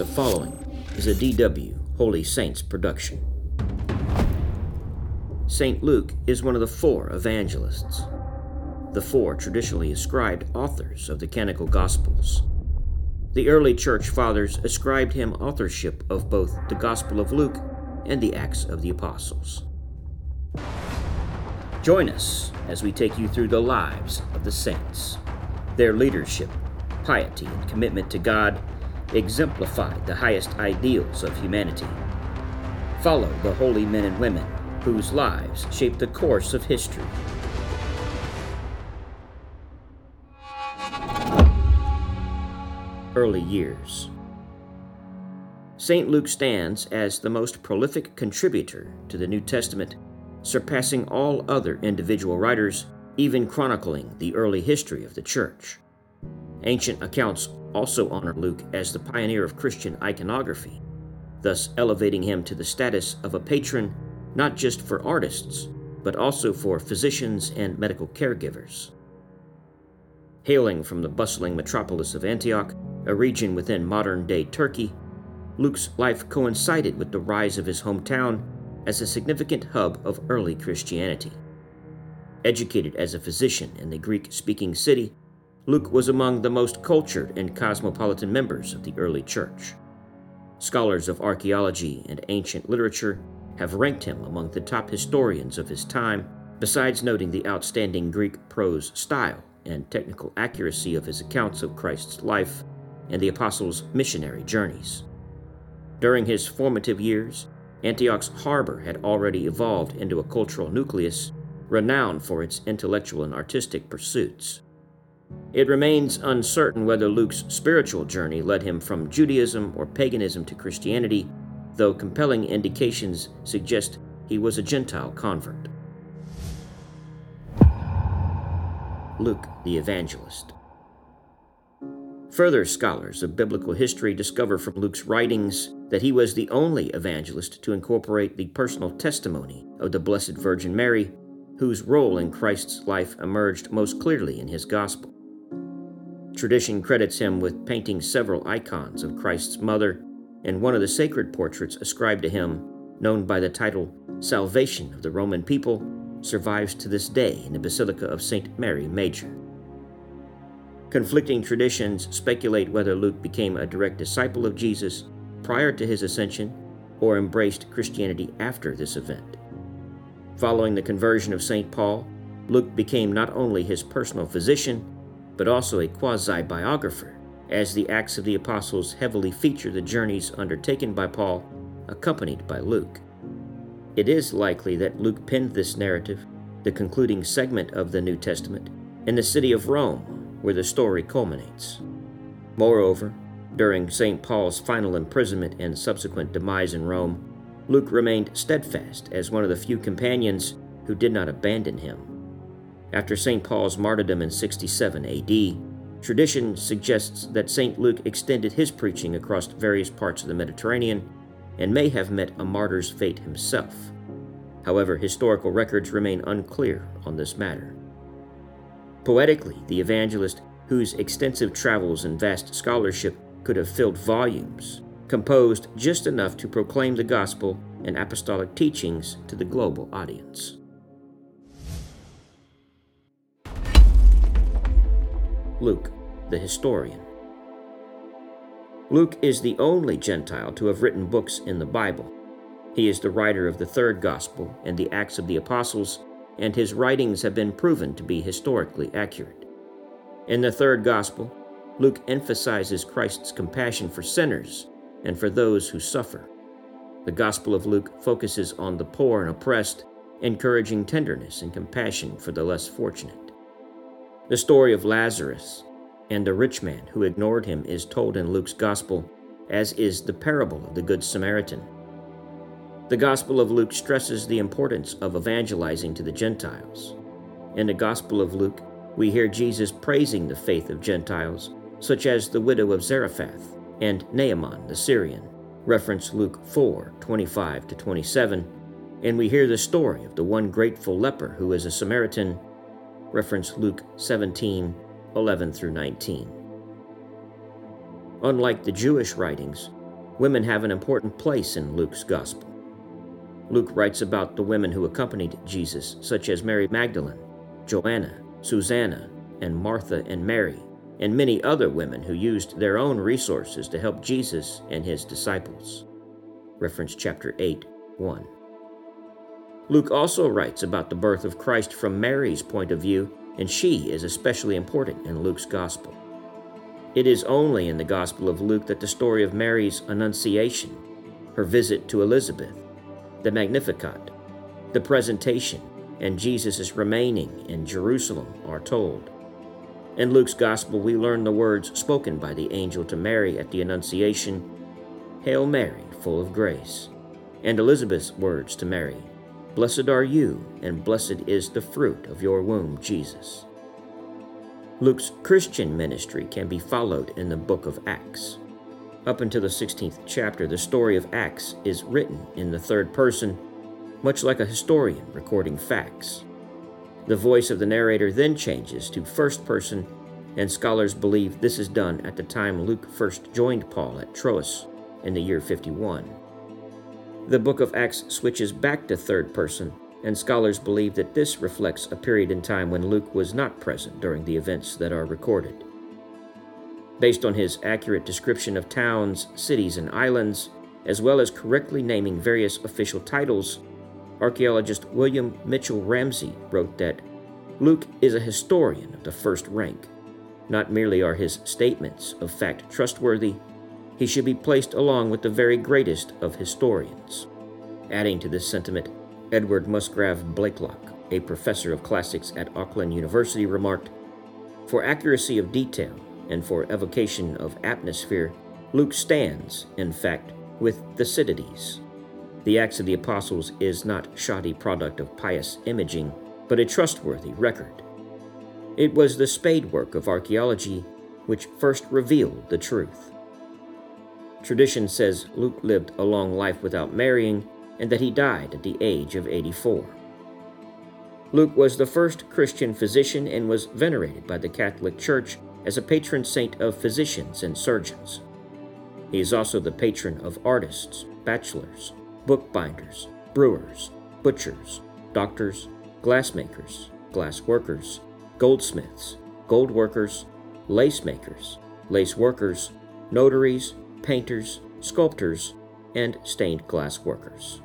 The following is a DW Holy Saints production. St. Luke is one of the four evangelists, the four traditionally ascribed authors of the canonical Gospels. The early church fathers ascribed him authorship of both the Gospel of Luke and the Acts of the Apostles. Join us as we take you through the lives of the saints. Their leadership, piety, and commitment to God exemplified the highest ideals of humanity. Follow the holy men and women whose lives shaped the course of history. Early years. St. Luke stands as the most prolific contributor to the New Testament, surpassing all other individual writers, even chronicling the early history of the Church. Ancient accounts also honor Luke as the pioneer of Christian iconography, thus elevating him to the status of a patron not just for artists, but also for physicians and medical caregivers. Hailing from the bustling metropolis of Antioch, a region within modern day Turkey, Luke's life coincided with the rise of his hometown as a significant hub of early Christianity. Educated as a physician in the Greek speaking city, Luke was among the most cultured and cosmopolitan members of the early church. Scholars of archaeology and ancient literature have ranked him among the top historians of his time, besides noting the outstanding Greek prose style and technical accuracy of his accounts of Christ's life and the apostles' missionary journeys. During his formative years, Antioch's harbor had already evolved into a cultural nucleus renowned for its intellectual and artistic pursuits. It remains uncertain whether Luke's spiritual journey led him from Judaism or paganism to Christianity, though compelling indications suggest he was a Gentile convert. Luke the Evangelist. Further scholars of biblical history discover from Luke's writings that he was the only evangelist to incorporate the personal testimony of the Blessed Virgin Mary, whose role in Christ's life emerged most clearly in his gospel. Tradition credits him with painting several icons of Christ's mother, and one of the sacred portraits ascribed to him, known by the title Salvation of the Roman People, survives to this day in the Basilica of St. Mary Major. Conflicting traditions speculate whether Luke became a direct disciple of Jesus prior to his ascension or embraced Christianity after this event. Following the conversion of St. Paul, Luke became not only his personal physician, but also a quasi biographer, as the Acts of the Apostles heavily feature the journeys undertaken by Paul, accompanied by Luke. It is likely that Luke penned this narrative, the concluding segment of the New Testament, in the city of Rome, where the story culminates. Moreover, during St. Paul's final imprisonment and subsequent demise in Rome, Luke remained steadfast as one of the few companions who did not abandon him. After St. Paul's martyrdom in 67 AD, tradition suggests that St. Luke extended his preaching across various parts of the Mediterranean and may have met a martyr's fate himself. However, historical records remain unclear on this matter. Poetically, the evangelist, whose extensive travels and vast scholarship could have filled volumes, composed just enough to proclaim the gospel and apostolic teachings to the global audience. Luke, the historian. Luke is the only Gentile to have written books in the Bible. He is the writer of the third Gospel and the Acts of the Apostles, and his writings have been proven to be historically accurate. In the third Gospel, Luke emphasizes Christ's compassion for sinners and for those who suffer. The Gospel of Luke focuses on the poor and oppressed, encouraging tenderness and compassion for the less fortunate. The story of Lazarus and the rich man who ignored him is told in Luke's Gospel, as is the parable of the Good Samaritan. The Gospel of Luke stresses the importance of evangelizing to the Gentiles. In the Gospel of Luke, we hear Jesus praising the faith of Gentiles, such as the widow of Zarephath and Naaman the Syrian, reference Luke 4 25 to 27, and we hear the story of the one grateful leper who is a Samaritan reference Luke 17 11 through 19. Unlike the Jewish writings, Women have an important place in Luke's Gospel. Luke writes about the women who accompanied Jesus, such as Mary Magdalene, Joanna, Susanna, and Martha and Mary, and many other women who used their own resources to help Jesus and his disciples. Reference chapter 8, 1. Luke also writes about the birth of Christ from Mary's point of view, and she is especially important in Luke's Gospel. It is only in the Gospel of Luke that the story of Mary's Annunciation, her visit to Elizabeth, the Magnificat, the presentation, and Jesus' remaining in Jerusalem are told. In Luke's Gospel, we learn the words spoken by the angel to Mary at the Annunciation Hail Mary, full of grace, and Elizabeth's words to Mary Blessed are you, and blessed is the fruit of your womb, Jesus. Luke's Christian ministry can be followed in the book of Acts. Up until the 16th chapter, the story of Acts is written in the third person, much like a historian recording facts. The voice of the narrator then changes to first person, and scholars believe this is done at the time Luke first joined Paul at Troas in the year 51. The book of Acts switches back to third person and scholars believe that this reflects a period in time when Luke was not present during the events that are recorded. Based on his accurate description of towns, cities, and islands, as well as correctly naming various official titles, archaeologist William Mitchell Ramsay wrote that Luke is a historian of the first rank. Not merely are his statements of fact trustworthy, he should be placed along with the very greatest of historians. Adding to this sentiment, Edward Musgrave Blaiklock, a professor of classics at Auckland University, remarked For accuracy of detail and for evocation of atmosphere, Luke stands, in fact, with Thucydides. The Acts of the Apostles is not shoddy product of pious imaging, but a trustworthy record. It was the spade work of archaeology which first revealed the truth. Tradition says Luke lived a long life without marrying and that he died at the age of 84. Luke was the first Christian physician and was venerated by the Catholic Church as a patron saint of physicians and surgeons. He is also the patron of artists, bachelors, bookbinders, brewers, butchers, doctors, glassmakers, glass workers, goldsmiths, gold workers, lace makers, lace workers, notaries, painters, sculptors, and stained glass workers.